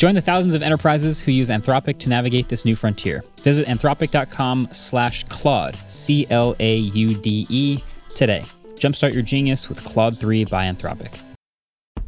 Join the thousands of enterprises who use Anthropic to navigate this new frontier. Visit anthropic.com slash Claude, C-L-A-U-D-E, today. Jumpstart your genius with Claude 3 by Anthropic.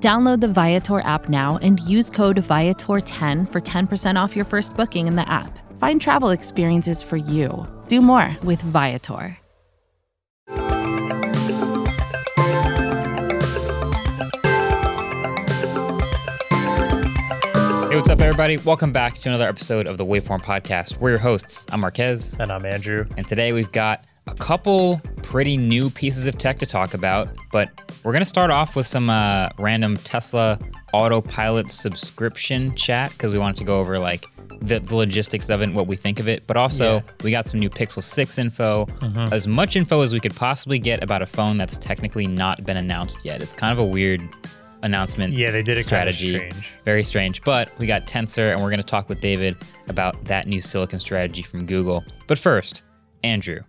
Download the Viator app now and use code Viator10 for 10% off your first booking in the app. Find travel experiences for you. Do more with Viator. Hey, what's up, everybody? Welcome back to another episode of the Waveform Podcast. We're your hosts. I'm Marques. And I'm Andrew. And today we've got a couple pretty new pieces of tech to talk about, but we're going to start off with some uh, random Tesla autopilot subscription chat because we wanted to go over like the, the, logistics of it and what we think of it. But also, yeah. we got some new Pixel 6 info, mm-hmm. as much info as we could possibly get about a phone that's technically not been announced yet. It's kind of a weird announcement. Yeah, they did a strategy. Kind of strange. Very strange. But we got Tensor, and we're going to talk with David about that new silicon strategy from Google. But first, Andrew,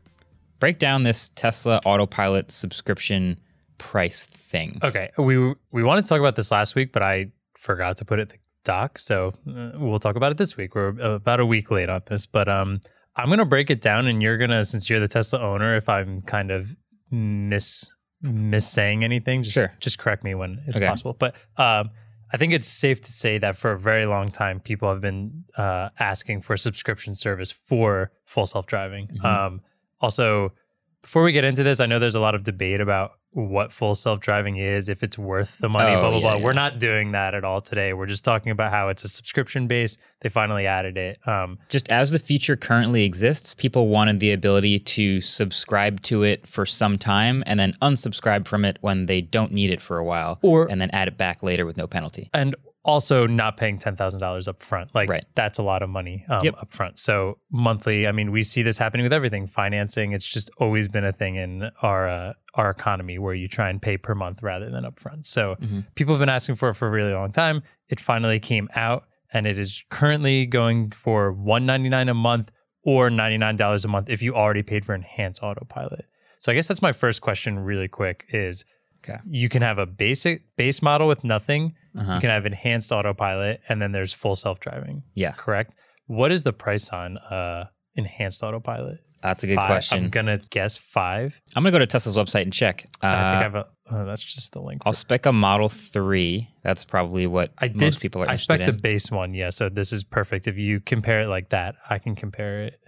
break down this Tesla autopilot subscription price thing. Okay, we we wanted to talk about this last week, but I forgot to put it in the doc, so uh, we'll talk about it this week. We're about a week late on this, but um, I'm gonna break it down, and you're gonna, since you're the Tesla owner, if I'm kind of miss miss saying anything, just sure. just correct me when it's okay. possible. But um, I think it's safe to say that for a very long time, people have been uh, asking for a subscription service for full self driving. Mm-hmm. Um, also, before we get into this, I know there's a lot of debate about what full self driving is, if it's worth the money, oh, blah, blah, yeah, blah. Yeah. We're not doing that at all today. We're just talking about how it's a subscription base. They finally added it. Um, just as the feature currently exists, people wanted the ability to subscribe to it for some time and then unsubscribe from it when they don't need it for a while, or and then add it back later with no penalty. And also not paying $10,000 up front. Like right. that's a lot of money um, yep. up front. So monthly, I mean, we see this happening with everything. Financing, it's just always been a thing in our uh, our economy where you try and pay per month rather than upfront. So mm-hmm. people have been asking for it for a really long time. It finally came out and it is currently going for 199 a month or $99 a month if you already paid for enhanced autopilot. So I guess that's my first question really quick is Okay. You can have a basic base model with nothing. Uh-huh. You can have enhanced autopilot, and then there's full self driving. Yeah. Correct. What is the price on uh, enhanced autopilot? That's a good five. question. I'm gonna guess five. I'm gonna go to Tesla's website and check. Uh, I think I have a. Oh, that's just the link. I'll spec a Model Three. That's probably what I did, most people are. I spec a base one. Yeah, so this is perfect. If you compare it like that, I can compare it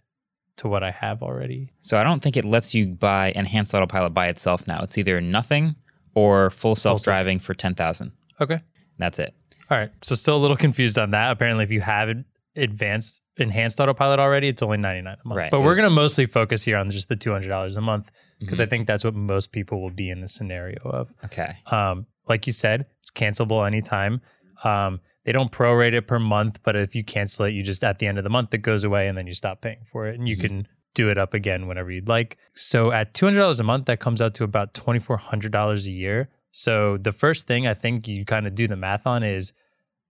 to what I have already. So I don't think it lets you buy enhanced autopilot by itself now. It's either nothing or full self driving for ten thousand. Okay, that's it. All right. So still a little confused on that. Apparently, if you have advanced enhanced autopilot already, it's only ninety nine a month. Right. But we're going to mostly focus here on just the two hundred dollars a month because mm-hmm. I think that's what most people will be in the scenario of. Okay. Um, like you said, it's cancelable anytime. Um, they don't prorate it per month, but if you cancel it, you just at the end of the month it goes away and then you stop paying for it, and you mm-hmm. can do it up again whenever you'd like. So at $200 a month, that comes out to about $2,400 a year. So the first thing I think you kind of do the math on is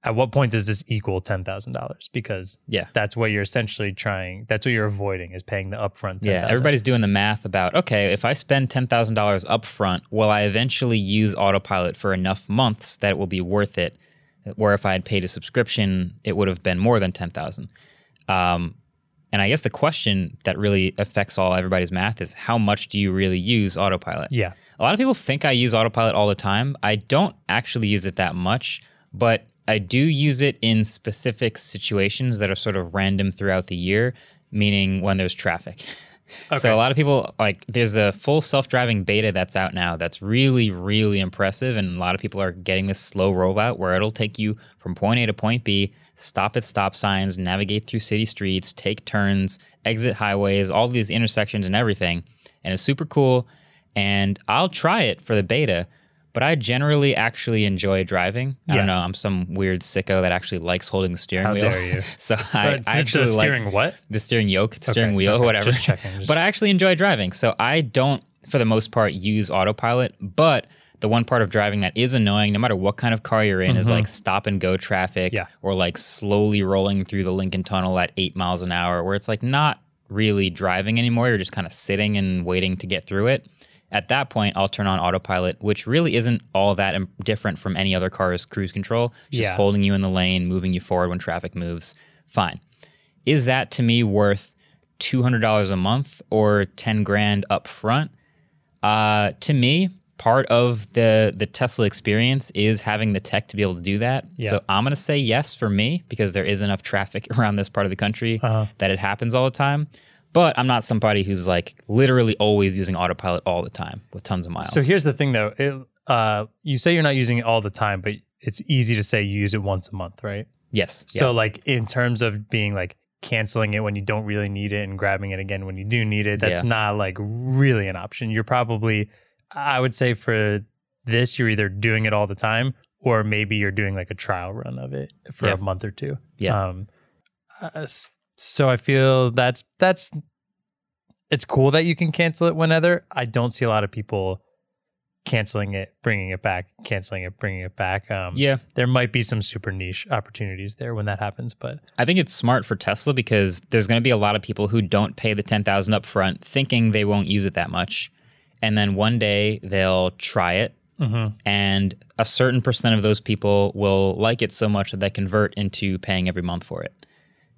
at what point does this equal $10,000? Because yeah, that's what you're essentially trying, that's what you're avoiding is paying the upfront. 10, yeah, everybody's doing the math about, okay, if I spend $10,000 upfront, will I eventually use autopilot for enough months that it will be worth it? Where if I had paid a subscription, it would have been more than 10,000. Um, and I guess the question that really affects all everybody's math is how much do you really use autopilot? Yeah. A lot of people think I use autopilot all the time. I don't actually use it that much, but I do use it in specific situations that are sort of random throughout the year, meaning when there's traffic. Okay. So a lot of people like there's a full self-driving beta that's out now that's really really impressive and a lot of people are getting this slow rollout where it'll take you from point A to point B, stop at stop signs, navigate through city streets, take turns, exit highways, all these intersections and everything. And it's super cool and I'll try it for the beta but I generally actually enjoy driving. I yeah. don't know. I'm some weird sicko that actually likes holding the steering How wheel. dare you? so I, I actually the steering like what? The steering yoke, the steering okay, wheel, okay. whatever. Just checking. Just... But I actually enjoy driving. So I don't, for the most part, use autopilot. But the one part of driving that is annoying, no matter what kind of car you're in, mm-hmm. is like stop and go traffic yeah. or like slowly rolling through the Lincoln Tunnel at eight miles an hour, where it's like not really driving anymore. You're just kind of sitting and waiting to get through it. At that point, I'll turn on autopilot, which really isn't all that different from any other car's cruise control. just yeah. holding you in the lane, moving you forward when traffic moves. Fine. Is that to me worth $200 a month or 10 grand up front? Uh, to me, part of the the Tesla experience is having the tech to be able to do that. Yeah. So I'm going to say yes for me because there is enough traffic around this part of the country uh-huh. that it happens all the time. But I'm not somebody who's like literally always using autopilot all the time with tons of miles. So here's the thing though. It, uh, you say you're not using it all the time, but it's easy to say you use it once a month, right? Yes. So yeah. like in terms of being like canceling it when you don't really need it and grabbing it again when you do need it, that's yeah. not like really an option. You're probably I would say for this you're either doing it all the time or maybe you're doing like a trial run of it for yeah. a month or two. Yeah. Um, uh, so I feel that's that's it's cool that you can cancel it whenever. I don't see a lot of people canceling it, bringing it back, canceling it, bringing it back. Um, yeah, there might be some super niche opportunities there when that happens, but I think it's smart for Tesla because there's going to be a lot of people who don't pay the ten thousand up front, thinking they won't use it that much, and then one day they'll try it. Mm-hmm. And a certain percent of those people will like it so much that they convert into paying every month for it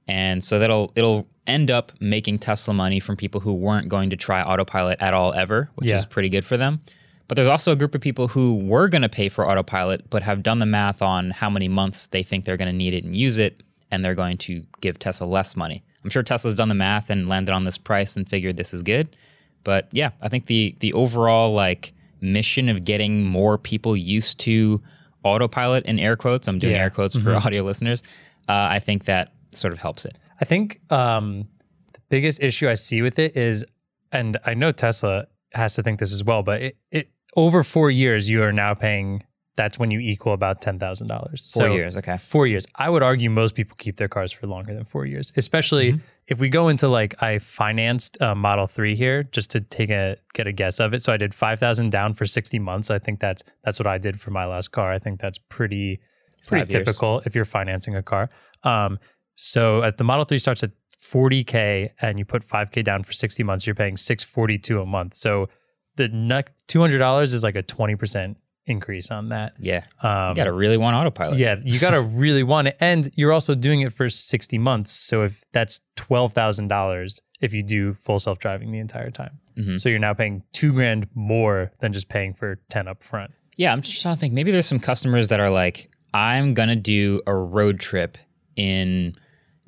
and so that'll it'll end up making Tesla money from people who weren't going to try autopilot at all ever, which yeah. is pretty good for them. But there's also a group of people who were going to pay for autopilot, but have done the math on how many months they think they're going to need it and use it, and they're going to give Tesla less money. I'm sure Tesla's done the math and landed on this price and figured this is good. But yeah, I think the the overall like mission of getting more people used to autopilot in air quotes, I'm doing yeah. air quotes for mm-hmm. audio listeners. Uh, I think that sort of helps it. I think um, the biggest issue I see with it is, and I know Tesla has to think this as well, but it, it over four years you are now paying. That's when you equal about ten thousand dollars. Four so years, okay. Four years. I would argue most people keep their cars for longer than four years, especially mm-hmm. if we go into like I financed a Model Three here just to take a get a guess of it. So I did five thousand down for sixty months. I think that's that's what I did for my last car. I think that's pretty pretty Five typical years. if you're financing a car. Um, so at the Model 3 starts at 40k and you put 5k down for 60 months, you're paying 642 a month. So the $200 is like a 20% increase on that. Yeah. Um, you got to really want autopilot. Yeah, you got to really want it and you're also doing it for 60 months. So if that's $12,000 if you do full self-driving the entire time. Mm-hmm. So you're now paying 2 grand more than just paying for 10 up front. Yeah, I'm just trying to think maybe there's some customers that are like I'm going to do a road trip in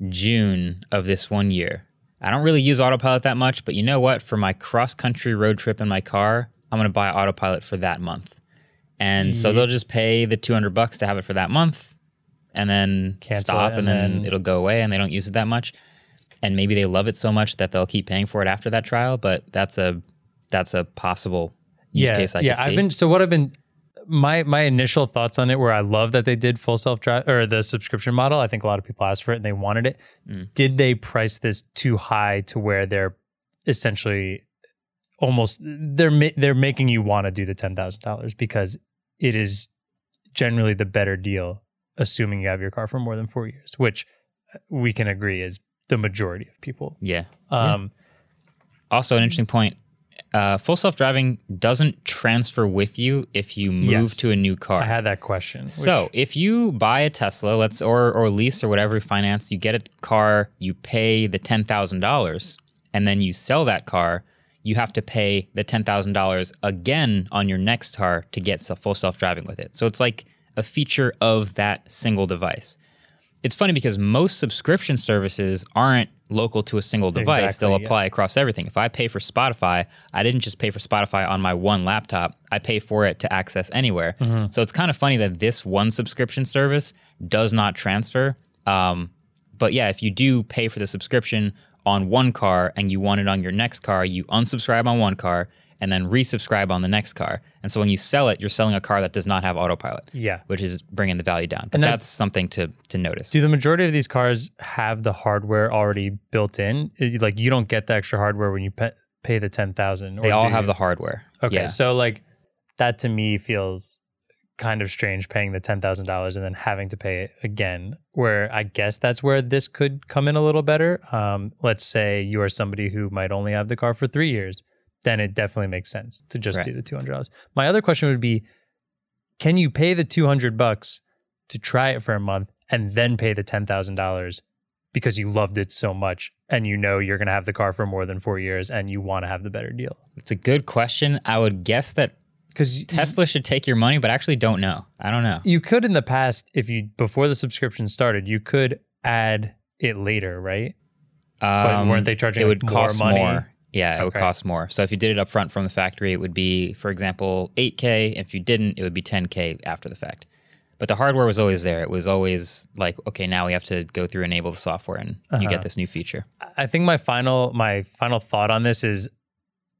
June of this one year. I don't really use autopilot that much, but you know what? For my cross country road trip in my car, I'm going to buy autopilot for that month. And so they'll just pay the 200 bucks to have it for that month and then Cancel stop it and, and then, then- it'll go away and they don't use it that much. And maybe they love it so much that they'll keep paying for it after that trial, but that's a that's a possible use case I yeah. can see. I've been so what I've been my my initial thoughts on it were I love that they did full self drive or the subscription model. I think a lot of people asked for it and they wanted it. Mm. Did they price this too high to where they're essentially almost they're ma- they're making you want to do the ten thousand dollars because it is generally the better deal, assuming you have your car for more than four years, which we can agree is the majority of people. Yeah. Um, yeah. Also, an interesting point uh, full self driving doesn't transfer with you if you move Yes. to a new car. I had that question. which- So if you buy a Tesla, let's or or lease or whatever finance, you get a car, you pay the ten thousand dollars, and then you sell that car, you have to pay the ten thousand dollars again on your next car to get full self driving with it. So it's like a feature of that single device. It's funny because most subscription services aren't local to a single device. Exactly, They'll apply yeah. across everything. If I pay for Spotify, I didn't just pay for Spotify on my one laptop. I pay for it to access anywhere. Mm-hmm. So it's kind of funny that this one subscription service does not transfer. Um, but yeah, if you do pay for the subscription on one car and you want it on your next car, you unsubscribe on one car and then resubscribe on the next car. And so when you sell it, you're selling a car that does not have autopilot. Yeah. Which is bringing the value down. But that's something to to notice. Do the majority of these cars have the hardware already built in? Like you don't get the extra hardware when you pay, pay the 10,000 They all have the hardware. Okay. Yeah. So like that to me feels kind of strange paying the $10,000 and then having to pay it again. Where I guess that's where this could come in a little better. Um, let's say you are somebody who might only have the car for three years then it definitely makes sense to just right. do the two hundred dollars. My other question would be, can you pay the two hundred bucks to try it for a month and then pay the ten thousand dollars because you loved it so much and you know you're going to have the car for more than four years and you want to have the better deal? It's a good question. I would guess that because Tesla should take your money, but I actually don't know. I don't know. You could in the past, if you before the subscription started, you could add it later, right? Um, but weren't they charging? It would cost money? More. Yeah, it okay. would cost more. So if you did it up front from the factory, it would be, for example, 8K. If you didn't, it would be 10K after the fact. But the hardware was always there. It was always like, okay, now we have to go through enable the software and uh-huh. you get uh-huh. this new feature. I think my final my final thought on this is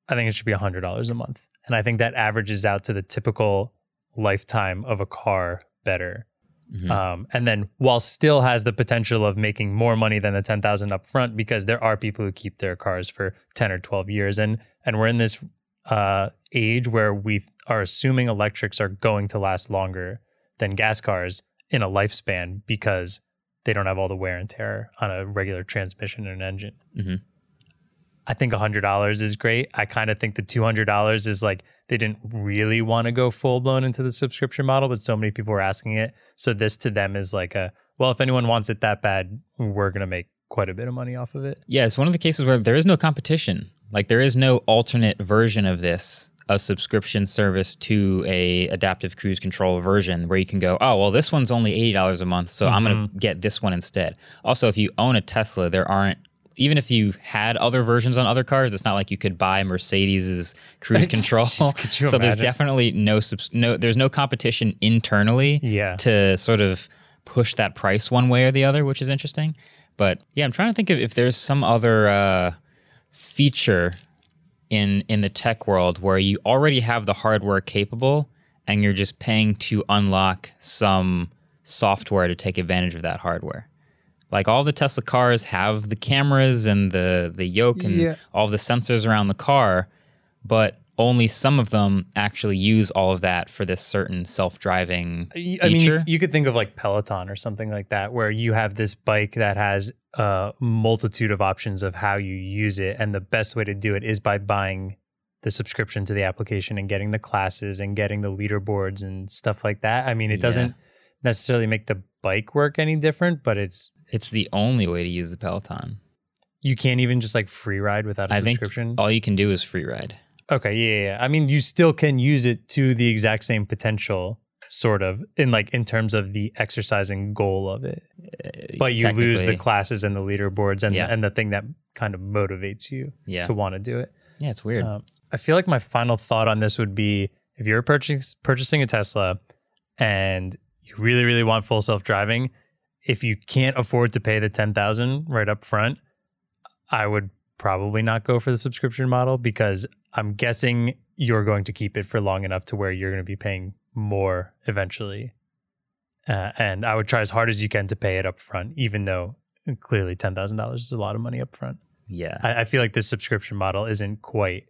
I think it should be $100 a month. And I think that averages out to the typical lifetime of a car better. Mm-hmm. Um, and then while still has the potential of making more money than the 10,000 up front because there are people who keep their cars for 10 or 12 years and and we're in this uh, age where we are assuming electrics are going to last longer than gas cars in a lifespan because they don't have all the wear and tear on a regular transmission and engine. Mm-hmm. I think $100 is great. I kind of think the $200 is like they didn't really want to go full blown into the subscription model, but so many people were asking it. So this to them is like a, well, if anyone wants it that bad, we're going to make quite a bit of money off of it. Yeah, it's one of the cases where there is no competition. Like there is no alternate version of this a subscription service to a adaptive cruise control version where you can go, oh well, this one's only eighty dollars a month, so mm-hmm. I'm going to get this one instead. Also, if you own a Tesla, there aren't even if you had other versions on other cars, it's not like you could buy Mercedes's cruise control. so imagine? there's definitely no no there's no competition internally yeah. to sort of push that price one way or the other, which is interesting. But yeah, I'm trying to think of if there's some other uh, feature in in the tech world where you already have the hardware capable and you're just paying to unlock some software to take advantage of that hardware. Like all the Tesla cars have the cameras and the the yoke and yeah. all the sensors around the car, but only some of them actually use all of that for this certain self-driving feature. I mean, you, could think of like Peloton or something like that, where you have this bike that has a multitude of options of how you use it, and the best way to do it is by buying the subscription to the application and getting the classes and getting the leaderboards and stuff like that. I mean, it yeah. doesn't necessarily make the bike work any different, but it's it's the only way to use the Peloton. You can't even just like free ride without a I subscription. Think all you can do is free ride. Okay, yeah, yeah. I mean, you still can use it to the exact same potential, sort of, in like in terms of the exercising goal of it. Uh, but you lose the classes and the leaderboards and yeah. the, and the thing that kind of motivates you yeah. to want to do it. Yeah, it's weird. Um, I feel like my final thought on this would be if you're purchasing purchasing a Tesla and you really really want full self driving, if you can't afford to pay the 10,000 right up front, I would probably not go for the subscription model because I'm guessing you're going to keep it for long enough to where you're going to be paying more eventually. Uh, and I would try as hard as you can to pay it up front, even though clearly $10,000 is a lot of money up front. Yeah. I, I feel like this subscription model isn't quite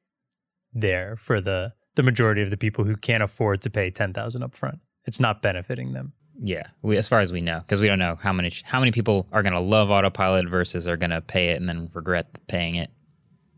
there for the, the majority of the people who can't afford to pay 10,000 up front. It's not benefiting them. Yeah, we, as far as we know, because we don't know how many how many people are going to love autopilot versus are going to pay it and then regret paying it.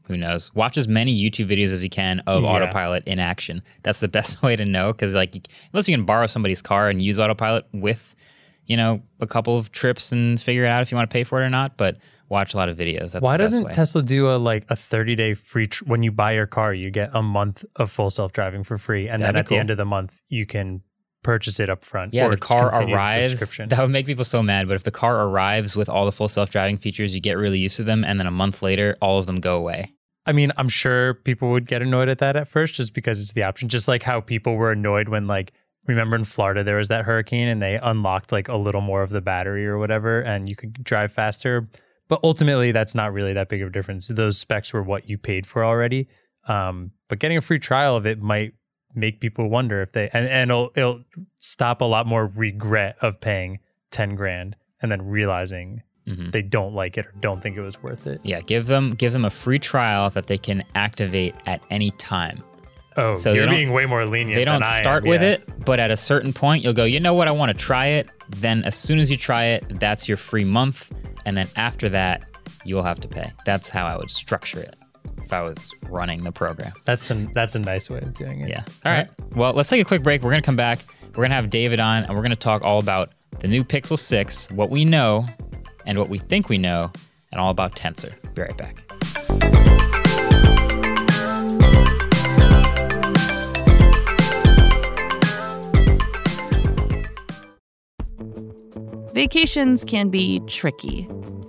Who knows? Watch as many YouTube videos as you can of yeah. autopilot in action. That's the best way to know because, like, unless you can borrow somebody's car and use autopilot with, you know, a couple of trips and figure it out if you want to pay for it or not. But watch a lot of videos. That's Why doesn't Tesla do a like a 30 day free tr- when you buy your car, you get a month of full self driving for free, and That'd then at cool. the end of the month you can purchase it up front. Yeah, the car arrives. That would make people so mad. But if the car arrives with all the full self driving features, you get really used to them, and then a month later, all of them go away. I mean, I'm sure people would get annoyed at that at first just because it's the option. Just like how people were annoyed when, like, remember in Florida there was that hurricane and they unlocked like a little more of the battery or whatever, and you could drive faster. But ultimately, that's not really that big of a difference. Those specs were what you paid for already. Um, but getting a free trial of it might make people wonder if they and, and it'll, it'll stop a lot more regret of paying 10 grand and then realizing mm-hmm. they don't like it or don't think it was worth it. Yeah, give them give them a free trial that they can activate at any time. Oh, so you're being way more lenient. They don't start with yeah. it, but at a certain point, you'll go. You know what? I want to try it. Then, as soon as you try it, that's your free month, and then after that, you'll have to pay. That's how I would structure it if I was running the program. That's the that's a nice way of doing it. Yeah. All right. Well, let's take a quick break. We're gonna come back. We're gonna have David on, and we're gonna talk all about the new Pixel 6, what we know, and what we think we know, and all about Tensor. Be right back. Vacations can be tricky.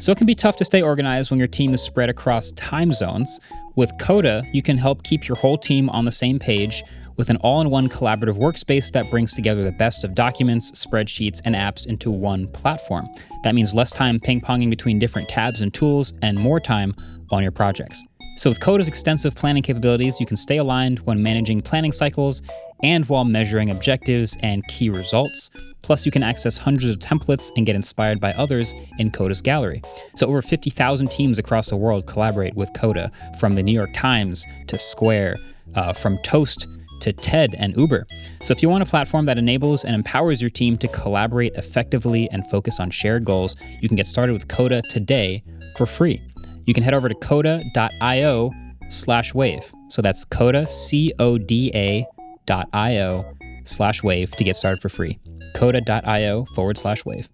So it can be tough to stay organized when your team is spread across time zones. With Coda, you can help keep your whole team on the same page with an all in one collaborative workspace that brings together the best of documents, spreadsheets, and apps into one platform. That means less time ping ponging between different tabs and tools and more time on your projects. So, with Coda's extensive planning capabilities, you can stay aligned when managing planning cycles and while measuring objectives and key results. Plus, you can access hundreds of templates and get inspired by others in Coda's gallery. So, over 50,000 teams across the world collaborate with Coda, from the New York Times to Square, uh, from Toast to TED and Uber. So, if you want a platform that enables and empowers your team to collaborate effectively and focus on shared goals, you can get started with Coda today for free. You can head over to coda.io slash wave. So that's coda, C O D A dot io slash wave to get started for free. Coda.io forward slash wave.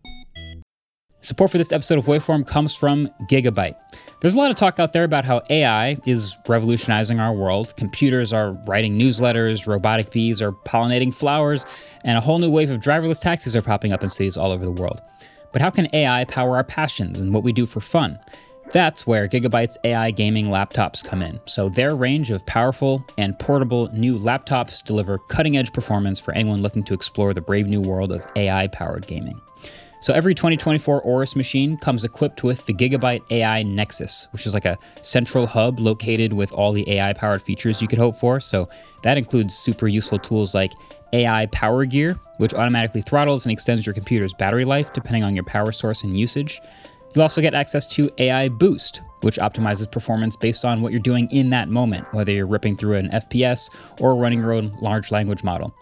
Support for this episode of Waveform comes from Gigabyte. There's a lot of talk out there about how AI is revolutionizing our world. Computers are writing newsletters, robotic bees are pollinating flowers, and a whole new wave of driverless taxis are popping up in cities all over the world. But how can AI power our passions and what we do for fun? That's where Gigabyte's AI gaming laptops come in. So, their range of powerful and portable new laptops deliver cutting edge performance for anyone looking to explore the brave new world of AI powered gaming. So every 2024 Aorus machine comes equipped with the Gigabyte AI Nexus, which is like a central hub located with all the AI powered features you could hope for. So that includes super useful tools like AI Power Gear, which automatically throttles and extends your computer's battery life depending on your power source and usage. You'll also get access to AI Boost, which optimizes performance based on what you're doing in that moment, whether you're ripping through an FPS or running your own large language model.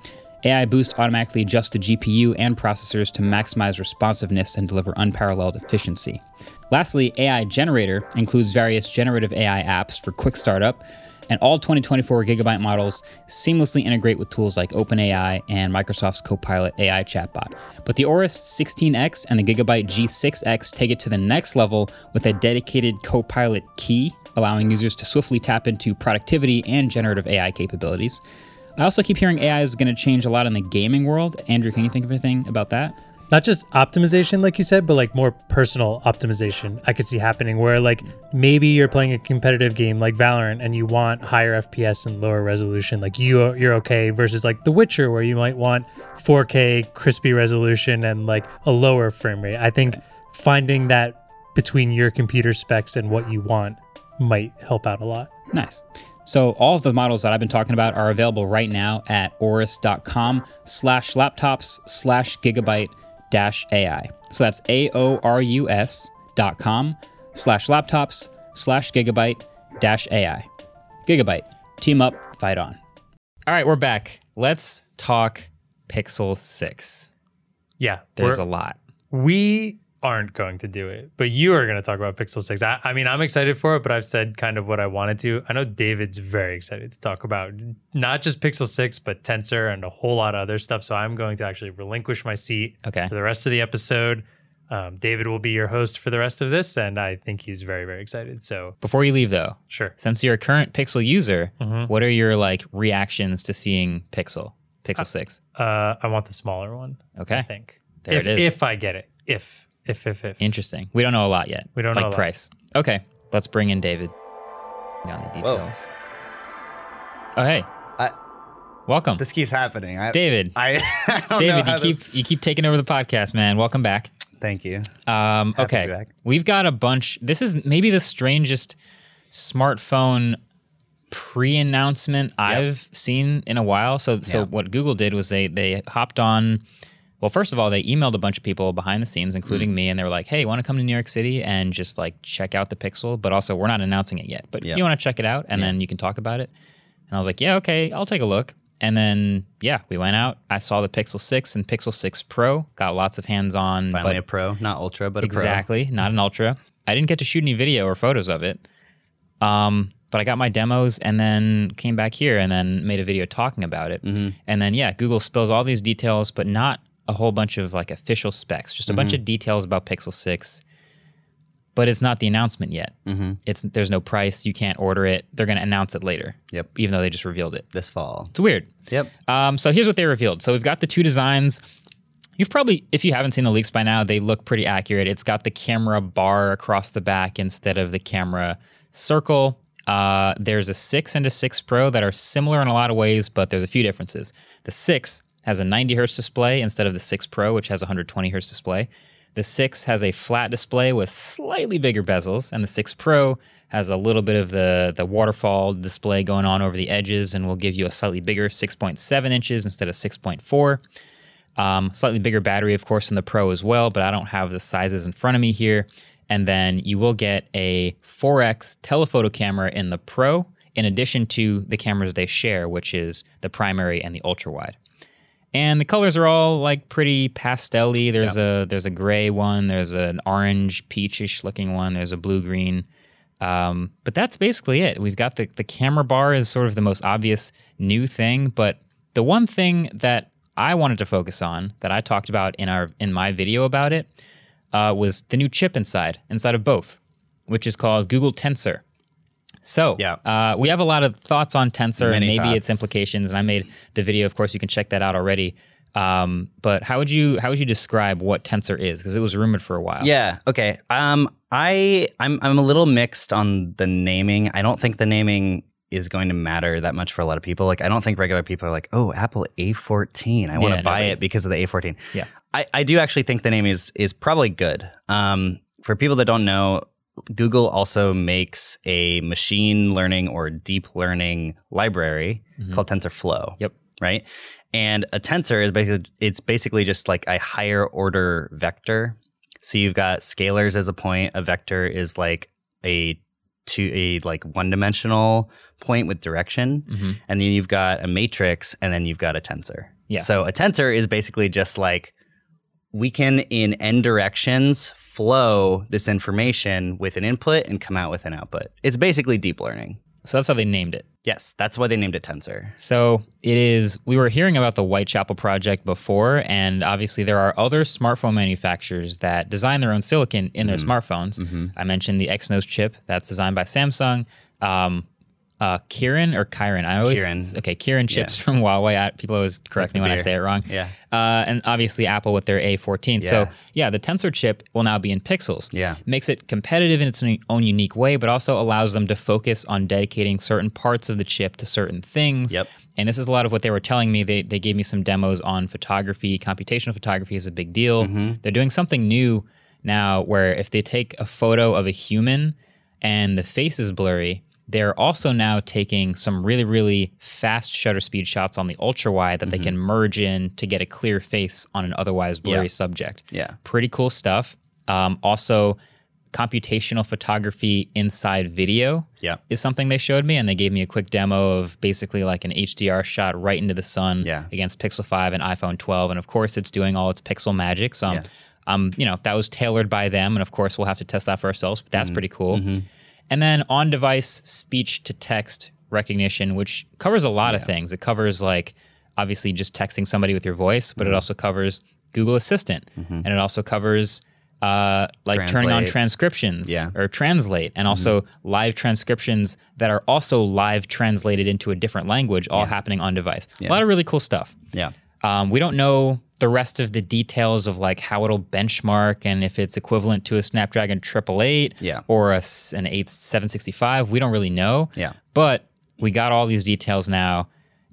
AI Boost automatically adjusts the GPU and processors to maximize responsiveness and deliver unparalleled efficiency. Lastly, AI Generator includes various generative AI apps for quick startup, and all 2024 Gigabyte models seamlessly integrate with tools like OpenAI and Microsoft's Copilot AI chatbot. But the Aorus 16X and the Gigabyte G6X take it to the next level with a dedicated Copilot key, allowing users to swiftly tap into productivity and generative AI capabilities. I also keep hearing AI is going to change a lot in the gaming world. Andrew, can you think of anything about that? Not just optimization, like you said, but like more personal optimization. I could see happening where like maybe you're playing a competitive game like Valorant and you want higher FPS and lower resolution, like you you're okay versus like The Witcher where you might want 4K crispy resolution and like a lower frame rate. I think finding that between your computer specs and what you want might help out a lot. Nice. So all of the models that I've been talking about are available right now at aorus.com slash laptops slash gigabyte AI. So that's A-O-R-U-S dot com slash laptops slash gigabyte dash AI. Gigabyte. Team up, fight on. All right, we're back. Let's talk Pixel 6. Yeah. There's a lot. We aren't going to do it, but you are going to talk about Pixel 6. I, I, mean, I'm excited for it, but I've said kind of what I wanted to. I know David's very excited to talk about not just Pixel 6, but Tensor and a whole lot of other stuff. So I'm going to actually relinquish my seat okay. for the rest of the episode. Um, David will be your host for the rest of this, and I think he's very, very excited. So before you leave, though, sure. Since you're a current Pixel user, mm-hmm. what are your like reactions to seeing Pixel, Pixel uh, Six? Uh, I want the smaller one. Okay, I think there if, it is. If I get it, if if, if, if. Interesting. We don't know a lot yet. We don't like know Like price. Okay, let's bring in David. Down the details. Whoa. Oh hey. I, Welcome. This keeps happening. I, David. I, I David, you keep this... you keep taking over the podcast, man. Welcome back. Thank you. Um, okay, we've got a bunch. This is maybe the strangest smartphone pre-announcement yep. I've seen in a while. So, so yeah. what Google did was they they hopped on well, first of all, they emailed a bunch of people behind the scenes, including mm. me, and they were like, "Hey, want to come to New York City and just like check out the Pixel? But also, we're not announcing it yet. But you want to check it out, and yeah. then you can talk about it." And I was like, "Yeah, okay, I'll take a look." And then yeah, we went out. I saw the Pixel Six and Pixel Six Pro. Got lots of hands on. Finally, a Pro, not Ultra, but exactly, not an Ultra. I didn't get to shoot any video or photos of it. Um, but I got my demos and then came back here and then made a video talking about it. Mm-hmm. And then yeah, Google spills all these details, but not a whole bunch of like official specs, just a mm-hmm. bunch of details about Pixel 6. But it's not the announcement yet. Mm-hmm. It's there's no price. You can't order it. They're going to announce it later. Yep. Even though they just revealed it this fall. It's weird. Yep. Um, so here's what they revealed. So we've got the two designs. You've probably, if you haven't seen the leaks by now, they look pretty accurate. It's got the camera bar across the back instead of the camera circle. Uh, there's a 6 and a 6 Pro that are similar in a lot of ways, but there's a few differences. The 6 has a 90 hertz display instead of the 6 Pro, which has a 120 hertz display. The 6 has a flat display with slightly bigger bezels, and the 6 Pro has a little bit of the, the waterfall display going on over the edges and will give you a slightly bigger 6.7 inches instead of 6.4. Um, slightly bigger battery, of course, in the Pro as well, but I don't have the sizes in front of me here. And then you will get a 4x telephoto camera in the Pro, in addition to the cameras they share, which is the primary and the ultra wide and the colors are all like pretty pastelly. There's a there's a gray one, there's an orange peachish looking one, there's a blue green. Um, but that's basically it. We've got the the camera bar is sort of the most obvious new thing, but the one thing that I wanted to focus on that I talked about in our in my video about it uh, was the new chip inside inside of both, which is called Google Tensor. So yeah. Uh, we have a lot of thoughts on Tensor Many and maybe thoughts. its implications. And I made the video. Of course, you can check that out already. Um, but how would you how would you describe what Tensor is? Because it was rumored for a while. Yeah. Okay. Um, I I'm I'm a little mixed on the naming. I don't think the naming is going to matter that much for a lot of people. Like I don't think regular people are like, oh, Apple A14. I want to buy it because of the A14. Yeah. I, I do actually think the name is is probably good. Um, for people that don't know, Google also makes a machine learning or deep learning library mm-hmm. called TensorFlow. Yep. Right. And a tensor is basically it's basically just like a higher order vector. So you've got scalars as a point. A vector is like a to a like one dimensional point with direction, mm-hmm. and then you've got a matrix, and then you've got a tensor. Yeah. So a tensor is basically just like we can in n directions flow this information with an input and come out with an output. It's basically deep learning. So that's how they named it. Yes, that's why they named it Tensor. So it is, we were hearing about the Whitechapel project before, and obviously there are other smartphone manufacturers that design their own silicon in their mm-hmm. smartphones. Mm-hmm. I mentioned the Exynos chip that's designed by Samsung. Um, uh, Kirin or Kirin. I always Kirin. okay. Kirin chips from Huawei. I, people always correct me when I say it wrong. Yeah. Uh, and obviously Apple with their A14. So Yeah. yeah, the Tensor chip will now be in pixels. Yeah. makes it competitive in its own unique way, but also allows them to focus on dedicating certain parts of the chip to certain things. Yep. And this is a lot of what they were telling me. They they gave me some demos on photography. Computational photography is a big deal. Mm-hmm. They're doing something new now where if they take a photo of a human and the face is blurry, they're also now taking some really, really fast shutter speed shots on the ultra wide that they can merge in to get a clear face on an otherwise blurry Mm-hmm. Yeah. subject. Yeah. Pretty cool stuff. Um, also, computational photography inside video Yeah. is something they showed me, and they gave me a quick demo of basically like an HDR shot right into the sun Yeah. against Pixel 5 and iPhone 12. And of course, it's doing all its pixel magic. So, I'm- Yeah. um, you know, that was tailored by them. And of course, we'll have to test that for ourselves, but Mm-hmm. that's pretty cool. And then on device speech to text recognition, which covers a lot of things. It covers like obviously just texting somebody with your voice, but Mm-hmm. it also covers Google Assistant. And it also covers uh, like turning on transcriptions Yeah. Mm-hmm. or translate, and also live transcriptions that are also live translated into a different language, all happening on device. A lot of really cool stuff. Yeah. Um, we don't know the rest of the details of like how it'll benchmark and if it's equivalent to a Snapdragon 888 Yeah. or a, an 8765. We don't really know. Yeah. But we got all these details now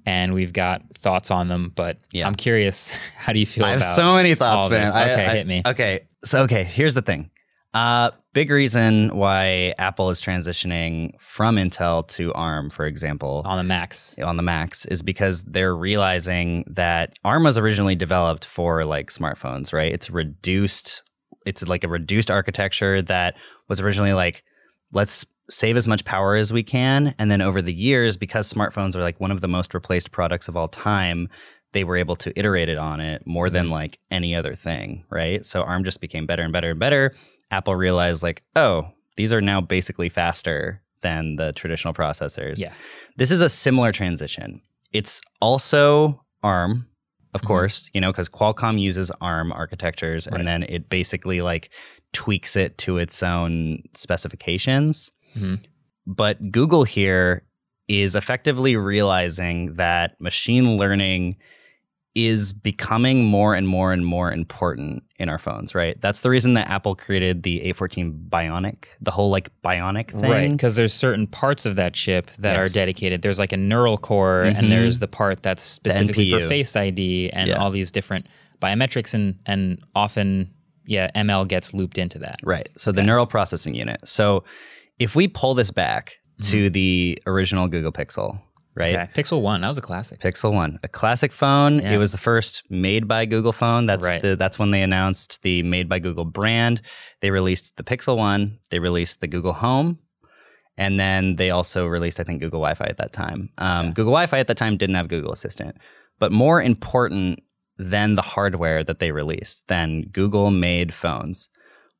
and we've got thoughts on them. But Yeah. I'm curious, how do you feel about I have so many thoughts, man. this? I- Okay, I- hit me. Okay, so okay, here's the thing. Uh, big reason why Apple is transitioning from Intel to ARM, for example, on the Macs, on the Macs, is because they're realizing that ARM was originally developed for like smartphones, right? It's reduced. It's like a reduced architecture that was originally like, let's save as much power as we can, and then over the years, because smartphones are like one of the most replaced products of all time, they were able to iterate it on it more than mm-hmm. like any other thing, right? So ARM just became better and better and better. Apple realized like, oh, these are now basically faster than the traditional processors. Yeah. This is a similar transition. It's also ARM, of Mhm. course, you know, because Qualcomm uses ARM architectures Right. and then it basically like tweaks it to its own specifications. Mhm. But Google here is effectively realizing that machine learning is becoming more and more and more important in our phones, right? That's the reason that Apple created the A14 Bionic, the whole like Bionic thing. Right, because there's certain parts of that chip that are dedicated. There's like a neural core, Mhm. and there's the part that's specifically for Face ID and Yeah. all these different biometrics, and and often, yeah, ML gets looped into that. Right. So the neural processing unit. So if we pull this back to the original Google Pixel, right? Okay. Pixel One, that was a classic. Pixel One, a classic phone. Yeah. It was the first made by Google phone. That's Right. the that's when they announced the made by Google brand. They released the Pixel One. They released the Google Home, and then they also released, I think, Google Wi-Fi at that time. Um, Google Wi-Fi at that time didn't have Google Assistant, but more important than the hardware that they released, than Google made phones,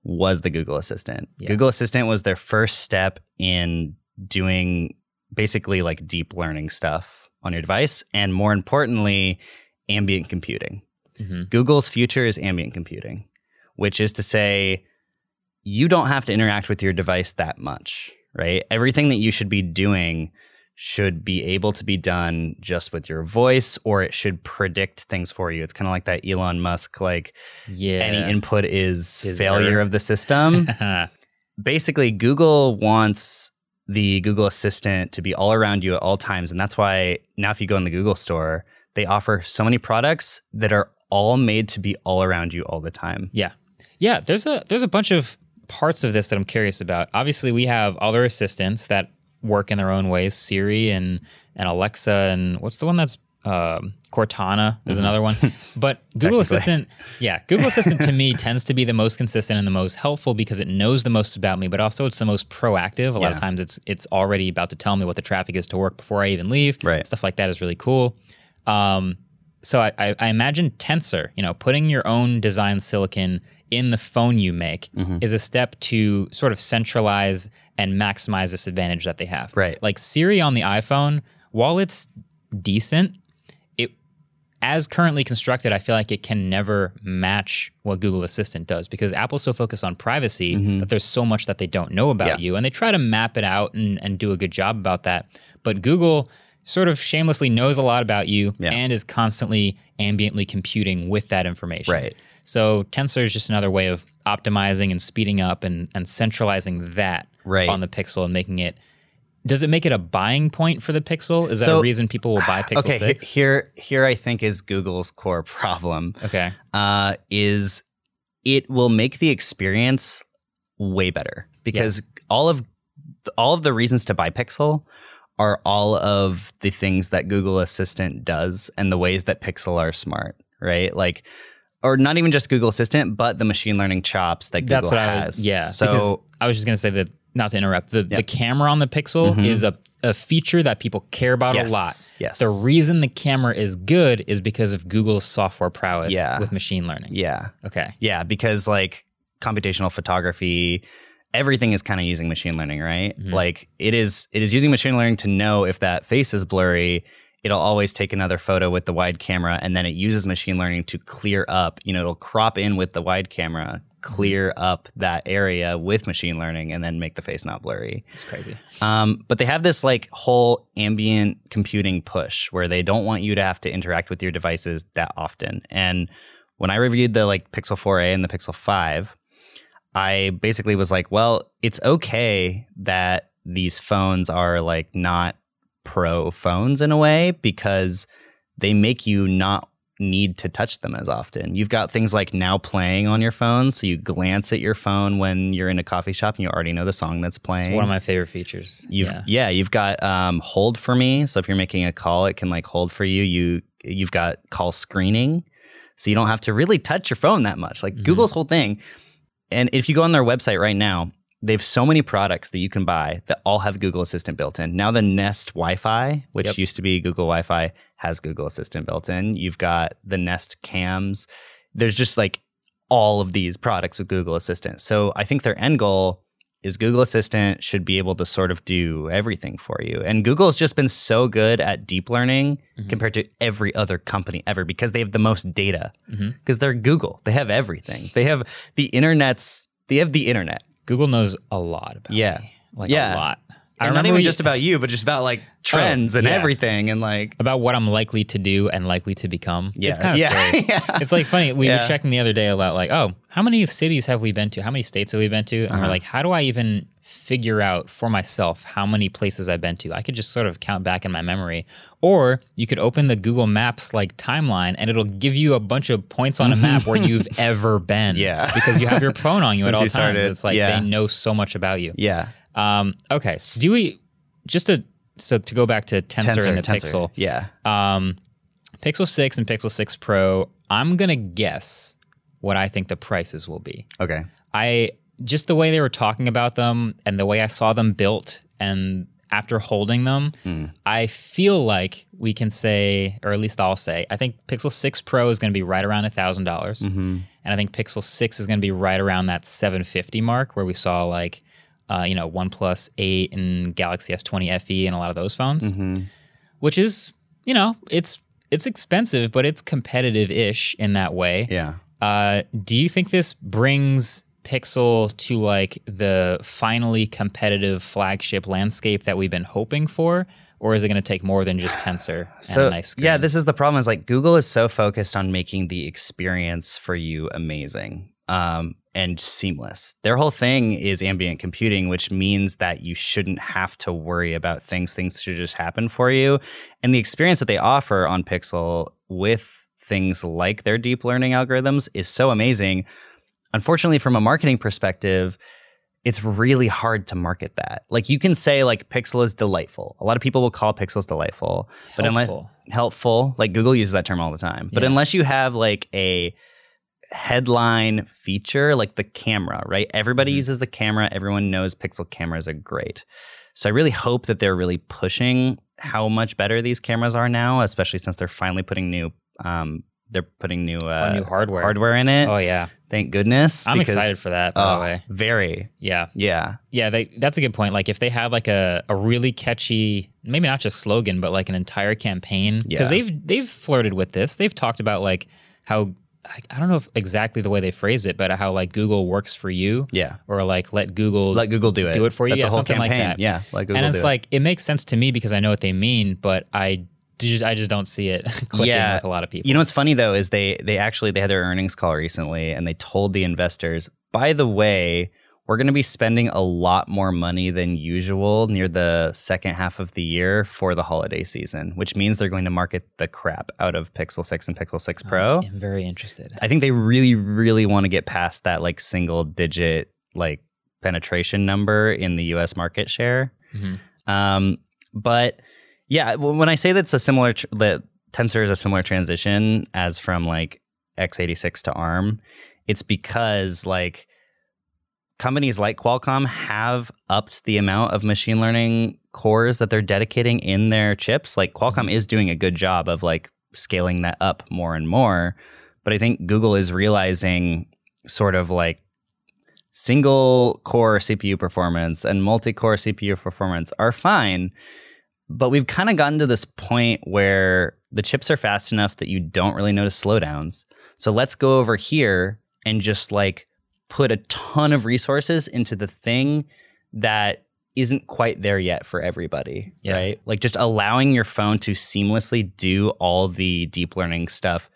was the Google Assistant. Yeah. Google Assistant was their first step in doing basically like deep learning stuff on your device, and more importantly, ambient computing. Mhm. Google's future is ambient computing, which is to say, you don't have to interact with your device that much, right? Everything that you should be doing should be able to be done just with your voice, or it should predict things for you. It's kind of like that Elon Musk, like Yeah. any input is Is failure error. of the system basically Google wants the Google Assistant to be all around you at all times. And that's why now if you go in the Google store, they offer so many products that are all made to be all around you all the time. Yeah. Yeah, there's a there's a bunch of parts of this that I'm curious about. Obviously, we have other assistants that work in their own ways, Siri and and Alexa and what's the one that's um, Cortana is another one. But Google Assistant, yeah, Google Assistant to me tends to be the most consistent and the most helpful because it knows the most about me, but also it's the most proactive. A lot of times it's it's already about to tell me what the traffic is to work before I even leave. Right. Stuff like that is really cool. Um, so I, I, I imagine Tensor, you know, putting your own design silicon in the phone you make Mm-hmm. is a step to sort of centralize and maximize this advantage that they have. Right. Like Siri on the iPhone, while it's decent, as currently constructed, I feel like it can never match what Google Assistant does because Apple's so focused on privacy mm-hmm. that there's so much that they don't know about yeah. you. And they try to map it out and, and do a good job about that. But Google sort of shamelessly knows a lot about you yeah. and is constantly ambiently computing with that information. Right. So Tensor is just another way of optimizing and speeding up and, and centralizing that right. on the Pixel and making it does it make it a buying point for the Pixel? Is that so, a reason people will buy Pixel okay, 6? Here, here I think is Google's core problem. Okay. Uh, is it will make the experience way better because yeah. all of all of the reasons to buy Pixel are all of the things that Google Assistant does and the ways that Pixel are smart, right? Like or not even just Google Assistant, but the machine learning chops that Google That's what has. I yeah. So I was just going to say that not to interrupt, the, the camera on the Pixel mm-hmm. is a, a feature that people care about yes. a lot. Yes. The reason the camera is good is because of Google's software prowess yeah. with machine learning. Yeah. Okay. Yeah, because like computational photography, everything is kind of using machine learning, right? Mm-hmm. Like it is it is using machine learning to know if that face is blurry. It'll always take another photo with the wide camera and then it uses machine learning to clear up, you know, it'll crop in with the wide camera, clear up that area with machine learning and then make the face not blurry. It's crazy. Um, but they have this like whole ambient computing push where they don't want you to have to interact with your devices that often. And when I reviewed the like Pixel 4a and the Pixel 5, I basically was like, well, it's okay that these phones are like not pro phones in a way because they make you not need to touch them as often. You've got things like now playing on your phone, so you glance at your phone when you're in a coffee shop and you already know the song that's playing. It's one of my favorite features. You've yeah, yeah you've got um, hold for me, so if you're making a call, it can like hold for you. You you've got call screening, so you don't have to really touch your phone that much. Like mm-hmm. Google's whole thing. And if you go on their website right now, they have so many products that you can buy that all have Google Assistant built in. Now the Nest Wi-Fi, which yep. used to be Google Wi-Fi, has Google Assistant built in. You've got the Nest Cams. There's just like all of these products with Google Assistant. So I think their end goal is Google Assistant should be able to sort of do everything for you. And Google's just been so good at deep learning mm-hmm. compared to every other company ever because they have the most data. Because mm-hmm. they're Google. They have everything. They have the internet's they have the internet. Google knows a lot about yeah. me. Like yeah. a lot. I and not even just about you, but just about like oh, trends oh, and yeah. everything, and like about what I'm likely to do and likely to become. Yeah, it's kind of yeah. scary. yeah. It's like funny. We were checking the other day about like, oh, how many cities have we been to? How many states have we been to? And uh-huh. we're like, how do I even figure out for myself how many places I've been to? I could just sort of count back in my memory, or you could open the Google Maps like timeline, and it'll give you a bunch of points on a map where you've ever been. Yeah, because you have your phone on you at all times. It's like they know so much about you. Yeah. Um, okay, so do we just to so to go back to Tensor, Tensor and the Tensor. Pixel? Yeah. Um, Pixel Six and Pixel Six Pro. I'm gonna guess what I think the prices will be. Okay. I just the way they were talking about them and the way I saw them built and after holding them, mm. I feel like we can say, or at least I'll say, I think Pixel 6 Pro is going to be right around $1,000. Mm-hmm. And I think Pixel 6 is going to be right around that 750 mark where we saw like uh, you know, OnePlus 8 and Galaxy S20 FE and a lot of those phones, mm-hmm. which is, you know, it's it's expensive, but it's competitive-ish in that way. Yeah. Uh, do you think this brings Pixel to like the finally competitive flagship landscape that we've been hoping for? Or is it going to take more than just Tensor so, nice Yeah, this is the problem is like Google is so focused on making the experience for you amazing. Um, and seamless. Their whole thing is ambient computing, which means that you shouldn't have to worry about things. Things should just happen for you. And the experience that they offer on Pixel with things like their deep learning algorithms is so amazing. Unfortunately, from a marketing perspective, it's really hard to market that. Like you can say like Pixel is delightful. A lot of people will call Pixels delightful, helpful. but unless helpful, like Google uses that term all the time. But yeah. unless you have like a headline feature like the camera, right? Everybody mm-hmm. uses the camera. Everyone knows Pixel cameras are great. So I really hope that they're really pushing how much better these cameras are now, especially since they're finally putting new um, they're putting new uh, new hardware hardware in it. Oh yeah, thank goodness. I'm because, excited for that. By oh, the way, very. yeah, Yeah. yeah. They, that's a good point. Like if they had like a, a really catchy, maybe not just slogan, but like an entire campaign, because Yeah. they've they've flirted with this. They've talked about like how I I don't know if exactly the way they phrase it, but how like Google works for you, Yeah. or like let Google Let Google do it. do it for you. That's yeah, a whole something campaign. like that. Yeah. Let Google and it's it. like it makes sense to me because I know what they mean, but I just I just don't see it clicking Yeah. with a lot of people. You know what's funny though is they they actually they had their earnings call recently and they told the investors, by the way, we're going to be spending a lot more money than usual near the second half of the year for the holiday season, which means they're going to market the crap out of Pixel 6 and Pixel 6 Pro. I'm very interested. I think they really really want to get past that like single digit like penetration number in the US market share. Mhm. Um, but yeah, when I say that's a similar tr- that Tensor is a similar transition as from like x86 to ARM, it's because like companies like Qualcomm have upped the amount of machine learning cores that they're dedicating in their chips. Like Qualcomm is doing a good job of like scaling that up more and more, but I think Google is realizing sort of like single core CPU performance and multi core CPU performance are fine. But we've kind of gotten to this point where the chips are fast enough that you don't really notice slowdowns. So let's go over here and just like put a ton of resources into the thing that isn't quite there yet for everybody, Yeah. right? Like just allowing your phone to seamlessly do all the deep learning stuff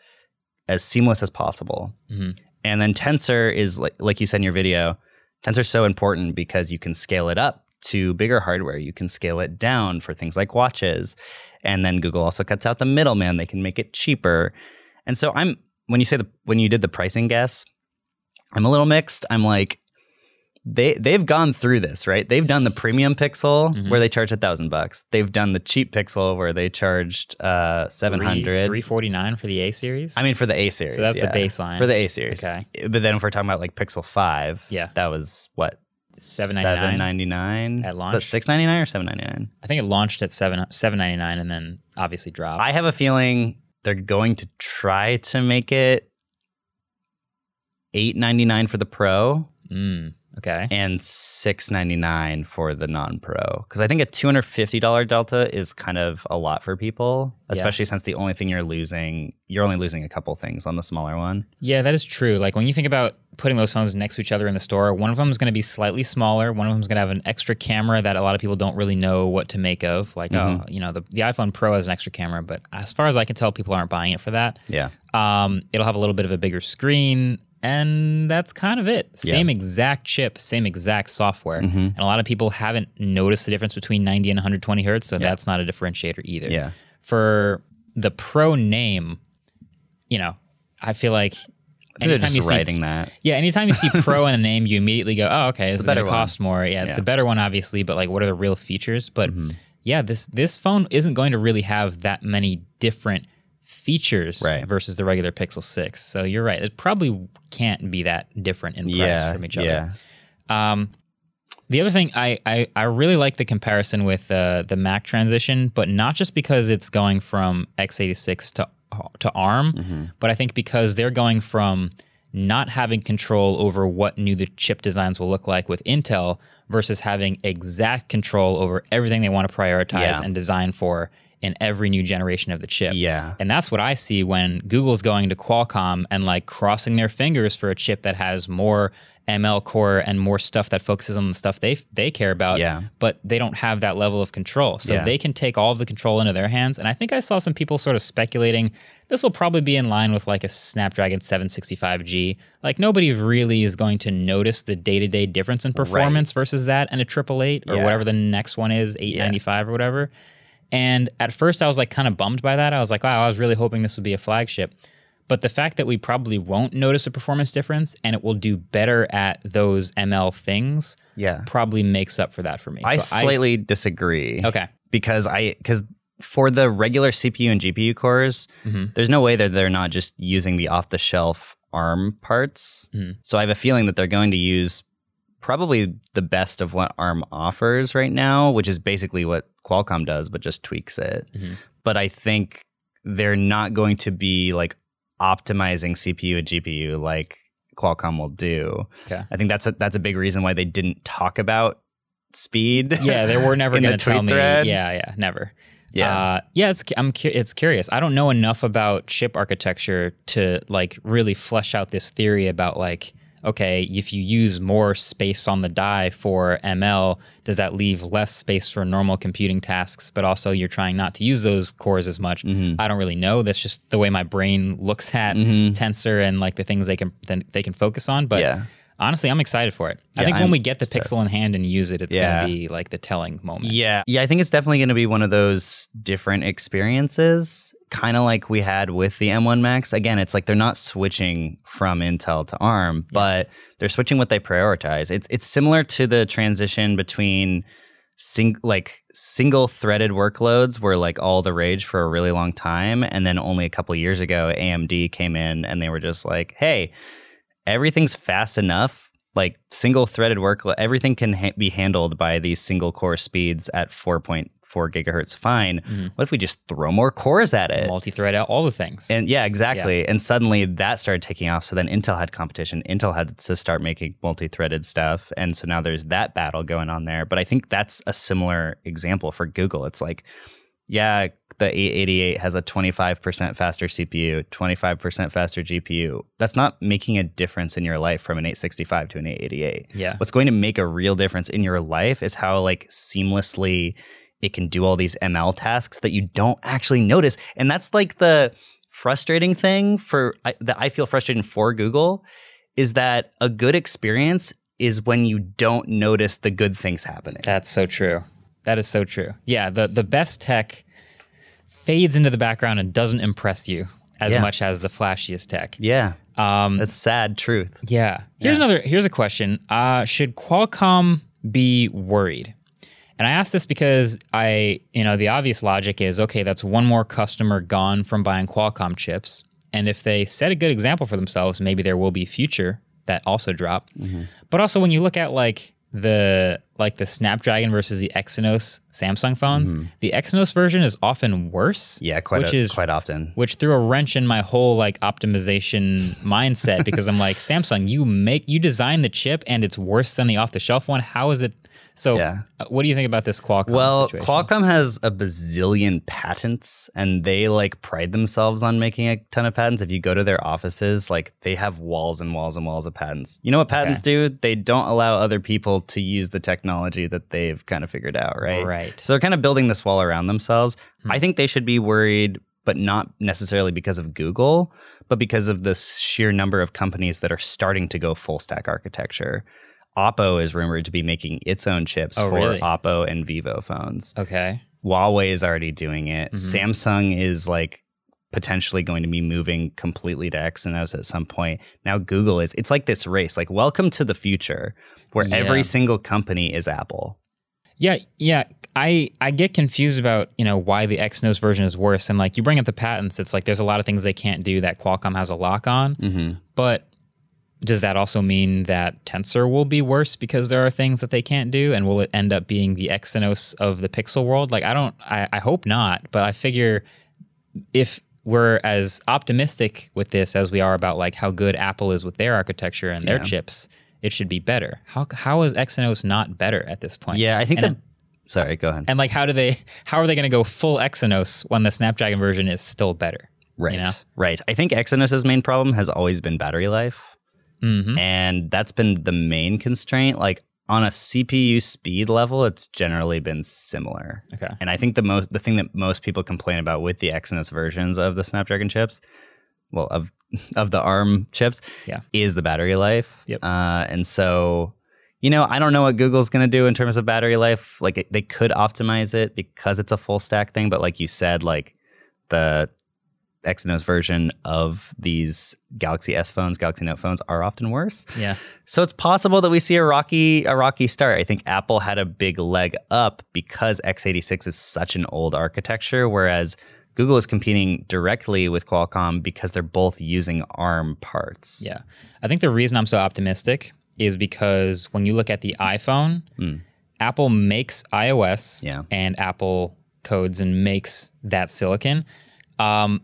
as seamless as possible. Mhm. And then Tensor is like like you said in your video, Tensor's so important because you can scale it up to bigger hardware. You can scale it down for things like watches. And then Google also cuts out the middleman. They can make it cheaper. And so I'm when you say the when you did the pricing guess, I'm a little mixed. I'm like they they've gone through this, right? They've done the premium Pixel Mhm. where they charge a thousand bucks. They've done the cheap Pixel where they charged uh seven hundred. Three forty nine for the A series. I mean, for the A series. So that's the baseline. For the A series. Okay. But then if we're talking about like Pixel 5, Yeah. that was what? seven ninety nine. 799? At launch? Was that 699 or 799 I think it launched at seven seven ninety nine and then obviously dropped. I have a feeling they're going to try to make it 899 for the Pro mm, okay. and 699 for the non-Pro because I think a $250 delta is kind of a lot for people, especially since the only thing you're losing, you're only losing a couple things on the smaller one. Yeah, that is true. Like when you think about putting those phones next to each other in the store, one of them is going to be slightly smaller. One of them is going to have an extra camera that a lot of people don't really know what to make of. Like, oh, you know, the, the iPhone Pro has an extra camera, but as far as I can tell, people aren't buying it for that. Yeah. Um, it'll have a little bit of a bigger screen, and that's kind of it. Same exact chip, same exact software. Mm-hmm. And a lot of people haven't noticed the difference between 90 and 120 hertz, so that's not a differentiator either. Yeah. For the Pro name, you know, I feel like I think they're anytime you see writing that. yeah, anytime you see pro in a name, you immediately go, "Oh, okay, this going better to cost more." Yeah, it's Yeah. the better one, obviously, but like, what are the real features? But Mm-hmm. yeah, this this phone isn't going to really have that many different features Right. versus the regular Pixel Six. So you're right; it probably can't be that different in price Yeah. from each other. Yeah. Um, the other thing, I, I, I really like the comparison with uh, the Mac transition, but not just because it's going from x86 to to ARM, Mm-hmm. but I think because they're going from not having control over what new the chip designs will look like with Intel versus having exact control over everything they want to prioritize Yeah. and design for in every new generation of the chip. Yeah. And that's what I see when Google's going to Qualcomm and like crossing their fingers for a chip that has more ML core and more stuff that focuses on the stuff they they care about. Yeah. But they don't have that level of control. So Yeah. they can take all of the control into their hands. And I think I saw some people sort of speculating this will probably be in line with like a Snapdragon 765G. Like nobody really is going to notice the day-to-day difference in performance versus that and a triple eight or Yeah. whatever the next one is, 895 or whatever. And at first, I was like kind of bummed by that. I was like, wow, I was really hoping this would be a flagship. But the fact that we probably won't notice a performance difference and it will do better at those ML things Yeah. probably makes up for that for me. I So slightly disagree. okay. Because I because for the regular CPU and GPU cores, Mhm. there's no way that they're not just using the off the shelf ARM parts. Mhm. So I have a feeling that they're going to use probably the best of what ARM offers right now, which is basically what Qualcomm does, but just tweaks it. Mhm. But I think they're not going to be like optimizing CPU and GPU like Qualcomm will do. Okay. I think that's a, that's a big reason why they didn't talk about speed. Yeah, they were never going to tell tweet me. thread. Yeah, yeah, never. Yeah. uh, yeah. It's I'm cu- it's curious. I don't know enough about chip architecture to like really flesh out this theory about like okay, if you use more space on the die for ML, does that leave less space for normal computing tasks? But also, you're trying not to use those cores as much. Mm-hmm. I don't really know. That's just the way my brain looks at Tensor and like the things they can then they can focus on. But Yeah. Honestly, I'm excited for it. I think when I'm we get the Pixel in hand and use it, it's Yeah. gonna be like the telling moment. Yeah. Yeah, I think it's definitely going to be one of those different experiences, kind of like we had with the M1 Macs. Again, it's like they're not switching from Intel to ARM, but they're switching what they prioritize. It's it's similar to the transition between sing like single threaded workloads were like all the rage for a really long time and then only a couple years ago AMD came in and they were just like, "Hey, everything's fast enough like single threaded work everything can ha- be handled by these single core speeds at 4.4 gigahertz fine. Mm-hmm. What if we just throw more cores at it? Multi-thread out all the things. and yeah exactly. And suddenly that started taking off. So then intel had competition. Intel had to start making multi-threaded stuff. And so now there's that battle going on there. But i think that's a similar example for google. It's like yeah, the 888 has a 25% faster CPU, 25% faster GPU. That's not making a difference in your life from an 865 to an 888. Yeah. What's going to make a real difference in your life is how like seamlessly it can do all these ML tasks that you don't actually notice. And that's like the frustrating thing for I, that I feel frustrating for Google is that a good experience is when you don't notice the good things happening. That's so true. That is so true. Yeah, the the best tech fades into the background and doesn't impress you as Yeah. much as the flashiest tech. Yeah. Um, That's sad truth. yeah. Here's another. Here's a question. Uh, should Qualcomm be worried? And I ask this because I, you know, the obvious logic is okay. That's one more customer gone from buying Qualcomm chips, and if they set a good example for themselves, maybe there will be future that also drop. But also, when you look at like the like the Snapdragon versus the Exynos Samsung phones, the Exynos version is often worse. Yeah, quite which a- is quite often. which threw a wrench in my whole like optimization mindset because I'm like Samsung, you make you design the chip and it's worse than the off the shelf one. How is it? So, Yeah. uh, what do you think about this Qualcomm Well, situation? Qualcomm has a bazillion patents and they like pride themselves on making a ton of patents. If you go to their offices, like they have walls and walls and walls of patents. You know what patents do? They don't allow other people to use the technology that they've kind of figured out, right? Right. So they're kind of building this wall around themselves. I think they should be worried, but not necessarily because of Google, but because of the sheer number of companies that are starting to go full stack architecture. Oppo is rumored to be making its own chips Oh, for really? Oppo and Vivo phones. okay. Huawei is already doing it. Mm-hmm. Samsung is like potentially going to be moving completely to Exynos at some point. Now Google is. It's like this race. Like welcome to the future where Yeah. every single company is Apple. Yeah, yeah. I I get confused about you know why the Exynos version is worse, and like you bring up the patents, it's like there's a lot of things they can't do that Qualcomm has a lock on. Mm-hmm. But does that also mean that Tensor will be worse because there are things that they can't do, and will it end up being the Exynos of the Pixel world? Like I don't, I, I hope not, but I figure if we're as optimistic with this as we are about like how good Apple is with their architecture and their Yeah. chips, it should be better. How how is Exynos not better at this point? Yeah, I think And- that. Sorry, go ahead. and like, how do they? How are they going to go full Exynos when the Snapdragon version is still better? Right. You know? Right. I think Exynos's main problem has always been battery life. Mm-hmm. And that's been the main constraint. Like on a CPU speed level, it's generally been similar. Okay. And I think the most the thing that most people complain about with the Exynos versions of the Snapdragon chips, well, of of the ARM chips, Yeah. is the battery life. Yep. Uh, and so, you know, I don't know what Google's going to do in terms of battery life. Like it, they could optimize it because it's a full stack thing, but like you said, like the Exynos version of these Galaxy S phones, Galaxy Note phones are often worse. Yeah. So it's possible that we see a rocky a rocky start. I think Apple had a big leg up because x86 is such an old architecture whereas Google is competing directly with Qualcomm because they're both using ARM parts. Yeah. I think the reason I'm so optimistic is because when you look at the iPhone, Apple makes iOS Yeah. and Apple codes and makes that silicon. Um,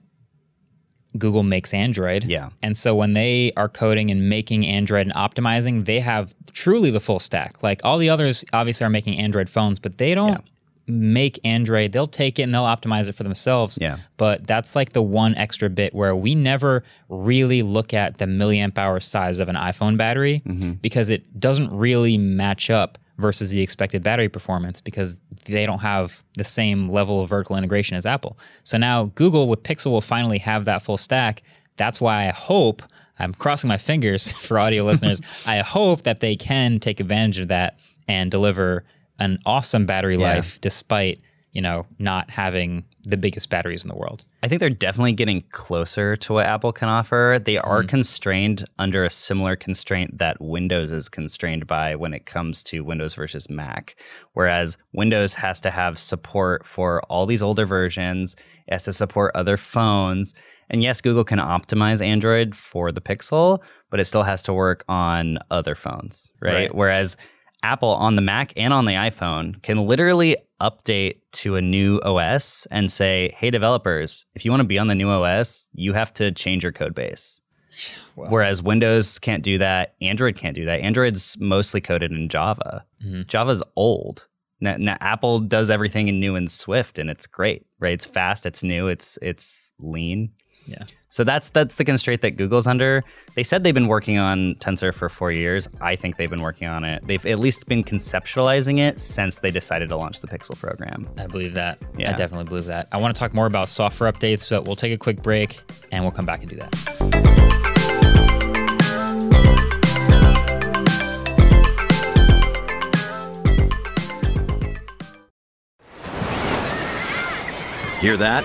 Google makes Android. Yeah. And so when they are coding and making Android and optimizing, they have truly the full stack. Like all the others obviously are making Android phones, but they don't yeah. make Android. They'll take it and they'll optimize it for themselves. Yeah. But that's like the one extra bit where we never really look at the milliamp hour size of an iPhone battery mm-hmm. because it doesn't really match up versus the expected battery performance because they don't have the same level of vertical integration as Apple. So now Google with Pixel will finally have that full stack. That's why I hope, I'm crossing my fingers for audio listeners, I hope that they can take advantage of that and deliver an awesome battery yeah. life despite you know, not having the biggest batteries in the world. I think they're definitely getting closer to what Apple can offer. They are mm. constrained under a similar constraint that Windows is constrained by when it comes to Windows versus Mac. Whereas Windows has to have support for all these older versions, it has to support other phones. And yes, Google can optimize Android for the Pixel, but it still has to work on other phones, right? right. Whereas Apple on the Mac and on the iPhone can literally update to a new OS and say, hey, developers, if you want to be on the new OS, you have to change your code base. Whereas Windows can't do that, Android can't do that. Android's mostly coded in Java. Mm-hmm. Java's old. Now, now, Apple does everything in new and Swift, and it's great, right? It's fast, it's new, it's it's lean. Yeah. So that's that's the constraint that Google's under. They said they've been working on Tensor for four years. I think they've been working on it. They've at least been conceptualizing it since they decided to launch the Pixel program. I believe that. Yeah. I definitely believe that. I want to talk more about software updates, but we'll take a quick break and we'll come back and do that. Hear that?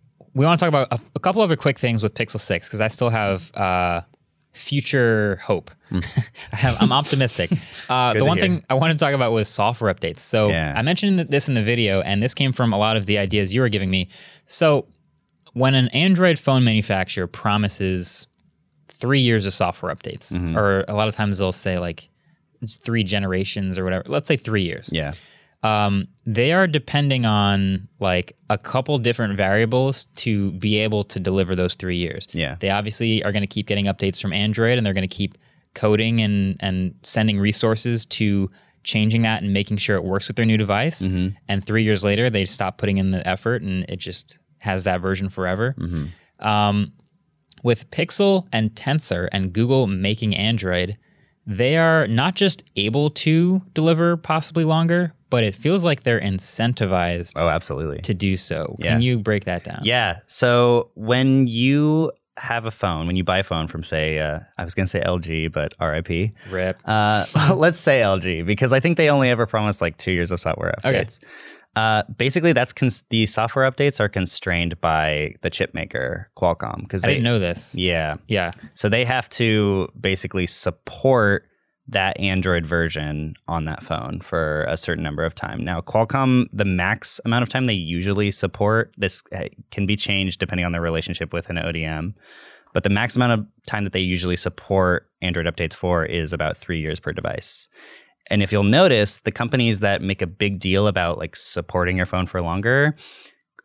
we want to talk about a, a couple other quick things with Pixel 6 because I still have uh, future hope. Mm. I am optimistic. Uh, the one hear. thing I wanted to talk about was software updates. So yeah. I mentioned this in the video, and this came from a lot of the ideas you were giving me. So when an Android phone manufacturer promises three years of software updates, mm-hmm. or a lot of times they'll say like three generations or whatever. Let's say three years. Yeah um, they are depending on like a couple different variables to be able to deliver those three years. Yeah. They obviously are going to keep getting updates from Android and they're going to keep coding and, and sending resources to changing that and making sure it works with their new device. Mm-hmm. And three years later, they stop putting in the effort and it just has that version forever. Mm-hmm. Um, with Pixel and Tensor and Google making Android, they are not just able to deliver possibly longer, but it feels like they're incentivized. Oh, absolutely. To do so. Yeah. Can you break that down? Yeah. So when you have a phone, when you buy a phone from, say, uh, I was going to say LG, but RIP. RIP. Uh, let's say LG, because I think they only ever promised like two years of software updates. Okay. Uh, basically, that's cons- the software updates are constrained by the chip maker Qualcomm because I didn't know this. Yeah, yeah. So they have to basically support that Android version on that phone for a certain number of time. Now, Qualcomm, the max amount of time they usually support, this uh, can be changed depending on their relationship with an ODM, but the max amount of time that they usually support Android updates for is about three years per device. And if you'll notice, the companies that make a big deal about like supporting your phone for longer,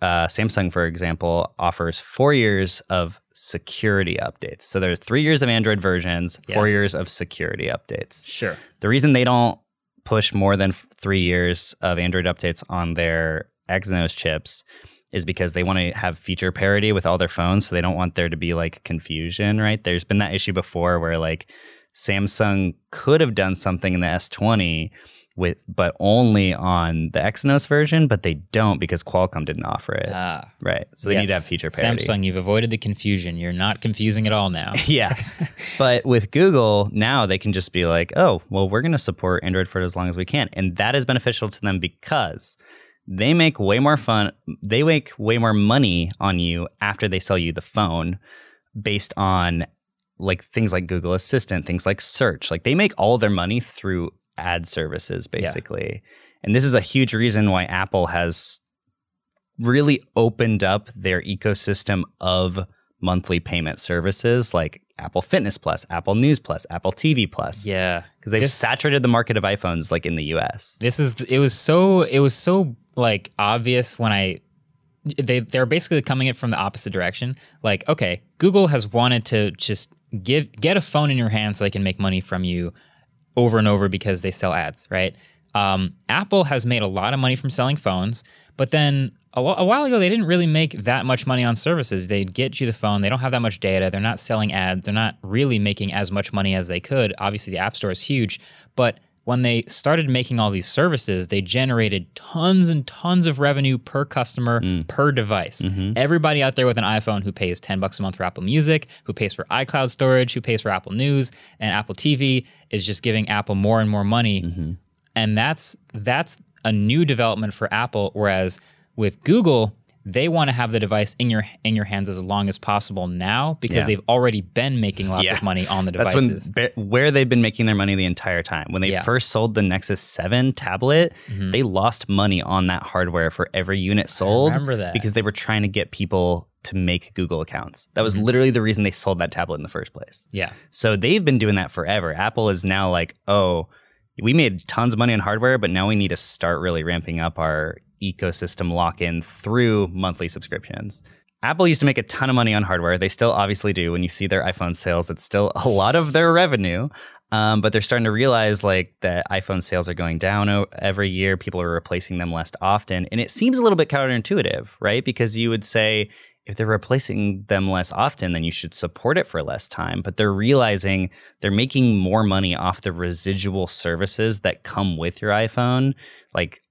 uh, Samsung, for example, offers four years of security updates. So there are three years of Android versions, four years of security updates. Sure. The reason they don't push more than three years of Android updates on their Exynos chips is because they want to have feature parity with all their phones. So they don't want there to be like confusion, right? There's been that issue before where like Samsung could have done something in the S20 with but only on the Exynos version, but they don't because Qualcomm didn't offer it. Ah, right. So they yes. need to have feature parity. Samsung, you've avoided the confusion. You're not confusing at all now. yeah. but with Google, now they can just be like, oh, well, we're going to support Android for as long as we can. And that is beneficial to them because they make way more fun. They make way more money on you after they sell you the phone based on like things like Google Assistant, things like search. Like they make all their money through ad services, basically. Yeah. And this is a huge reason why Apple has really opened up their ecosystem of monthly payment services like Apple Fitness Plus, Apple News Plus, Apple TV Plus. Yeah. Because they've this, saturated the market of iPhones like in the US. This is it was so it was so like obvious when I they they're basically coming it from the opposite direction. Like, okay, Google has wanted to just give get a phone in your hand so they can make money from you over and over because they sell ads, right? Um, Apple has made a lot of money from selling phones, but then a, a, while ago they didn't really make that much money on services. They'd get you the phone, they don't have that much data, they're not selling ads, they're not really making as much money as they could. Obviously, the App Store is huge, but when they started making all these services, they generated tons and tons of revenue per customer mm. per device. Mm-hmm. Everybody out there with an iPhone who pays 10 bucks a month for Apple Music, who pays for iCloud storage, who pays for Apple News and Apple TV is just giving Apple more and more money. Mm-hmm. And that's that's a new development for Apple whereas with Google, they want to have the device in your in your hands as long as possible now because yeah. they've already been making lots yeah. of money on the devices. That's when, where they've been making their money the entire time. When they yeah. first sold the Nexus 7 tablet, mm-hmm. they lost money on that hardware for every unit sold. I remember that. Because they were trying to get people to make Google accounts. That was mm-hmm. literally the reason they sold that tablet in the first place. Yeah. So they've been doing that forever. Apple is now like, "Oh, we made tons of money on hardware, but now we need to start really ramping up our ecosystem lock in through monthly subscriptions. Apple used to make a ton of money on hardware. They still obviously do. When you see their iPhone sales, it's still a lot of their revenue. Um, but they're starting to realize like that iPhone sales are going down every year. People are replacing them less often, and it seems a little bit counterintuitive, right? Because you would say if they're replacing them less often, then you should support it for less time. But they're realizing they're making more money off the residual services that come with your iPhone, like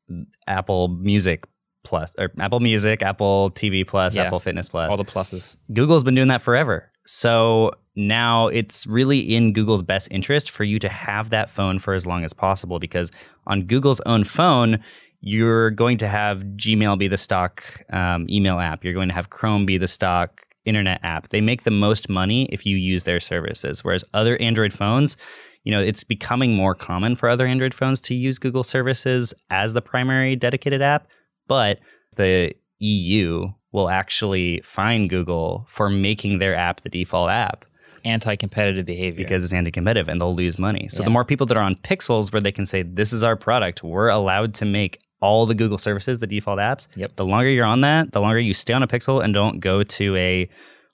Apple Music Plus or Apple Music, Apple TV Plus, yeah, Apple Fitness Plus. All the pluses. Google's been doing that forever. So now it's really in Google's best interest for you to have that phone for as long as possible because on Google's own phone, you're going to have Gmail be the stock um, email app. You're going to have Chrome be the stock internet app. They make the most money if you use their services. Whereas other Android phones, you know, it's becoming more common for other Android phones to use Google services as the primary dedicated app, but the EU will actually fine Google for making their app the default app. It's anti-competitive behavior because it's anti-competitive and they'll lose money. So yeah. the more people that are on Pixels where they can say this is our product, we're allowed to make all the Google services the default apps. Yep. The longer you're on that, the longer you stay on a Pixel and don't go to a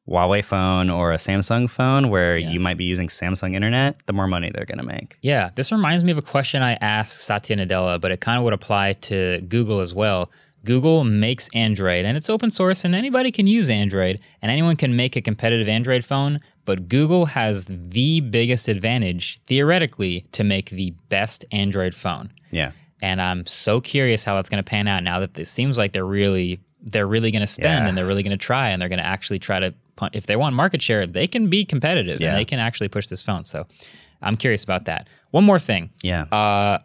Huawei phone or a Samsung phone where yeah. you might be using Samsung internet, the more money they're going to make. Yeah, this reminds me of a question I asked Satya Nadella, but it kind of would apply to Google as well. Google makes Android and it's open source and anybody can use Android and anyone can make a competitive Android phone, but Google has the biggest advantage theoretically to make the best Android phone. Yeah. And I'm so curious how that's going to pan out now that it seems like they're really they're really going to spend yeah. and they're really going to try and they're going to actually try to if they want market share, they can be competitive yeah. and they can actually push this phone. So I'm curious about that. One more thing. Yeah. Uh,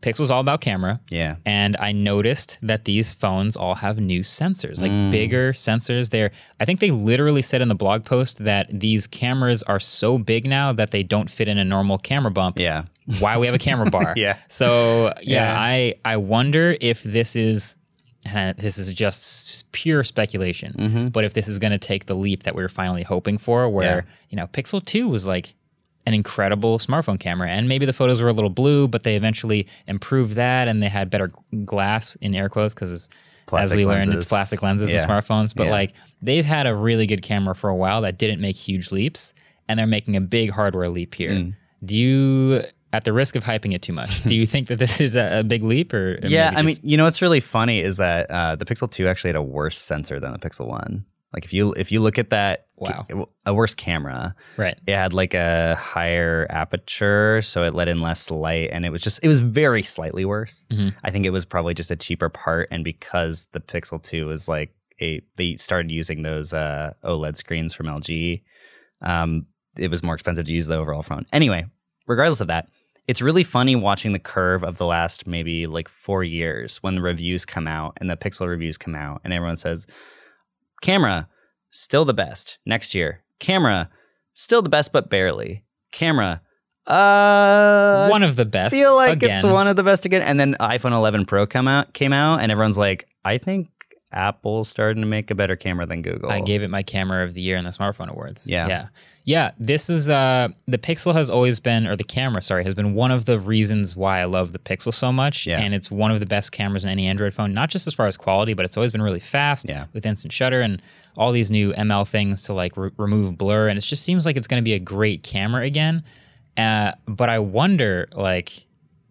Pixel's all about camera. Yeah. And I noticed that these phones all have new sensors, like mm. bigger sensors. There, I think they literally said in the blog post that these cameras are so big now that they don't fit in a normal camera bump. Yeah. Why we have a camera bar. yeah. So yeah, yeah, I I wonder if this is and this is just pure speculation, mm-hmm. but if this is going to take the leap that we are finally hoping for, where yeah. you know Pixel Two was like an incredible smartphone camera, and maybe the photos were a little blue, but they eventually improved that, and they had better glass in air quotes because. As we learned, it's plastic lenses yeah. in smartphones, but yeah. like they've had a really good camera for a while that didn't make huge leaps, and they're making a big hardware leap here. Mm. Do you at the risk of hyping it too much, do you think that this is a, a big leap or? or yeah, I mean, you know what's really funny is that uh, the Pixel 2 actually had a worse sensor than the Pixel 1. Like if you if you look at that Wow. ca- a worse camera. right. It had like a higher aperture, so it let in less light and it was just it was very slightly worse. Mhm. I think it was probably just a cheaper part and because the Pixel 2 was like a they started using those uh, OLED screens from LG, um, it was more expensive to use the overall phone. Anyway, regardless of that, it's really funny watching the curve of the last maybe like four years when the reviews come out and the Pixel reviews come out and everyone says, camera, still the best. Next year, camera, still the best, but barely. Camera, uh, One of the best. feel like it's one of the best again. And then iPhone 11 Pro come out, came out, and everyone's like, I think Apple's starting to make a better camera than Google. I gave it my camera of the year in the smartphone awards. Yeah. Yeah. Yeah. This is uh the Pixel has always been or the camera, sorry, has been one of the reasons why I love the Pixel so much. Yeah. And it's one of the best cameras in any Android phone, not just as far as quality, but it's always been really fast Yeah. with instant shutter and all these new ML things to like re- remove blur. And it just seems like it's gonna be a great camera again. Uh, but I wonder, like,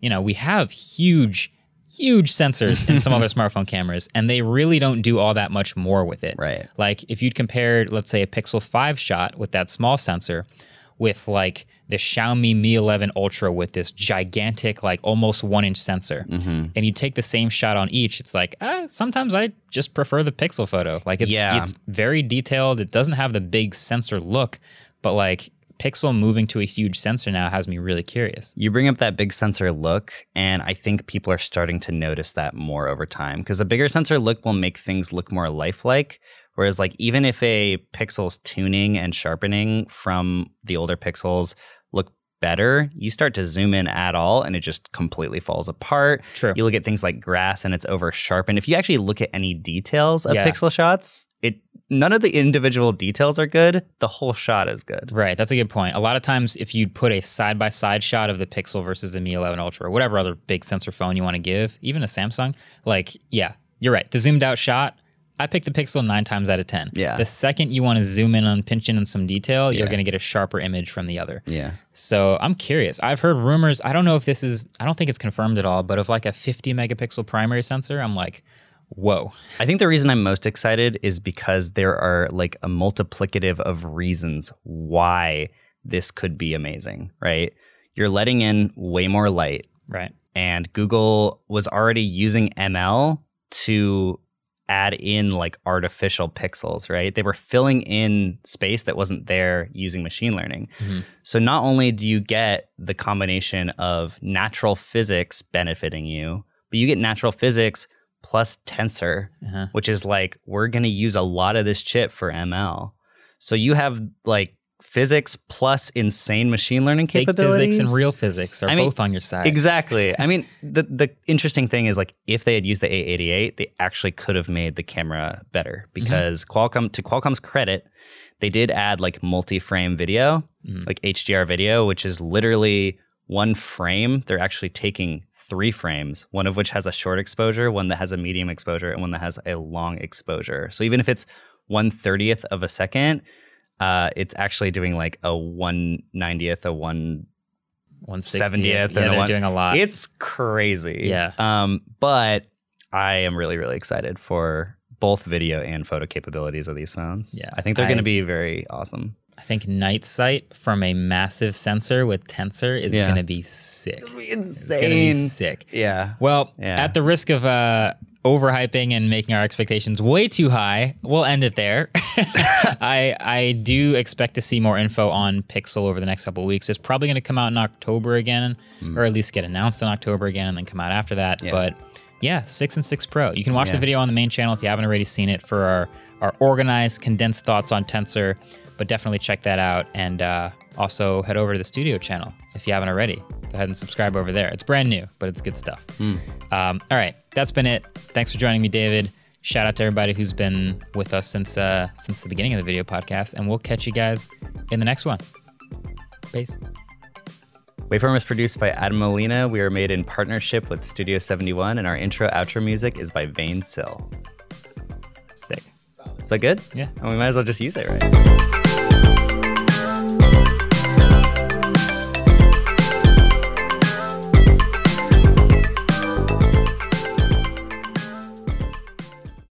you know, we have huge, huge sensors in some other smartphone cameras, and they really don't do all that much more with it. Right. Like, if you'd compared, let's say, a Pixel 5 shot with that small sensor with like the Xiaomi Mi 11 Ultra with this gigantic, like almost one inch sensor, and you take the same shot on each, it's like, ah, sometimes I just prefer the Pixel photo. Like, it's, Yeah. it's very detailed. It doesn't have the big sensor look, but like, Pixel moving to a huge sensor now has me really curious. You bring up that big sensor look, and I think people are starting to notice that more over time because a bigger sensor look will make things look more lifelike. Whereas, like, even if a pixel's tuning and sharpening from the older pixels look better, you start to zoom in at all and it just completely falls apart. True. You look at things like grass and it's over sharpened. If you actually look at any details of Yeah. pixel shots, it none of the individual details are good. The whole shot is good. Right, that's a good point. A lot of times, if you put a side by side shot of the Pixel versus the Mi 11 Ultra or whatever other big sensor phone you want to give, even a Samsung, like, yeah, you're right. The zoomed out shot, I pick the Pixel nine times out of 10. Yeah. The second you want to zoom in on pinch in on some detail, you're going to get a sharper image from the other. Yeah. So I'm curious. I've heard rumors. I don't know if this is, I don't think it's confirmed at all, but of like a 50 megapixel primary sensor, I'm like, whoa. I think the reason I'm most excited is because there are like a multiplicative of reasons why this could be amazing, right? You're letting in way more light, Right. and Google was already using ML to add in like artificial pixels, right? They were filling in space that wasn't there using machine learning. Mm-hmm. So not only do you get the combination of natural physics benefiting you, but you get natural physics plus tensor, Uh-huh. which is like we're going to use a lot of this chip for ML. So you have like physics plus insane machine learning Fake capabilities physics and real physics are I mean, both on your side. Exactly. I mean, the the interesting thing is like if they had used the 888, they actually could have made the camera better because Qualcomm, to Qualcomm's credit, they did add like multi-frame video, like HDR video, which is literally one frame. They're actually taking three frames, one of which has a short exposure, one that has a medium exposure, and one that has a long exposure. So even if it's one thirtieth of a second, uh, it's actually doing like a one ninetieth, a one 160th. 70th Yeah, and they're one- doing a lot. It's crazy. Yeah. Um, but I am really, really excited for both video and photo capabilities of these phones. Yeah, I think they're going to be very awesome. I think night sight from a massive sensor with tensor is Yeah. going to be sick. It's going to Insane. be sick. Yeah. Well, Yeah. at the risk of uh, overhyping and making our expectations way too high, we'll end it there. I I do expect to see more info on Pixel over the next couple of weeks. It's probably going to come out in October again, or at least get announced in October again, and then come out after that. Yeah. But yeah, six and six Pro. You can watch the video on the main channel if you haven't already seen it for our our organized, condensed thoughts on Tensor. But definitely check that out, and uh, also head over to the studio channel if you haven't already. Go ahead and subscribe over there. It's brand new, but it's good stuff. Um, all right, that's been it. Thanks for joining me, David. Shout out to everybody who's been with us since uh, since the beginning of the video podcast, and we'll catch you guys in the next one. Peace. Waveform is produced by Adam Molina. We are made in partnership with Studio 71, and our intro outro music is by Vane Sill. Sick. Is that good? Yeah. And we might as well just use it, right?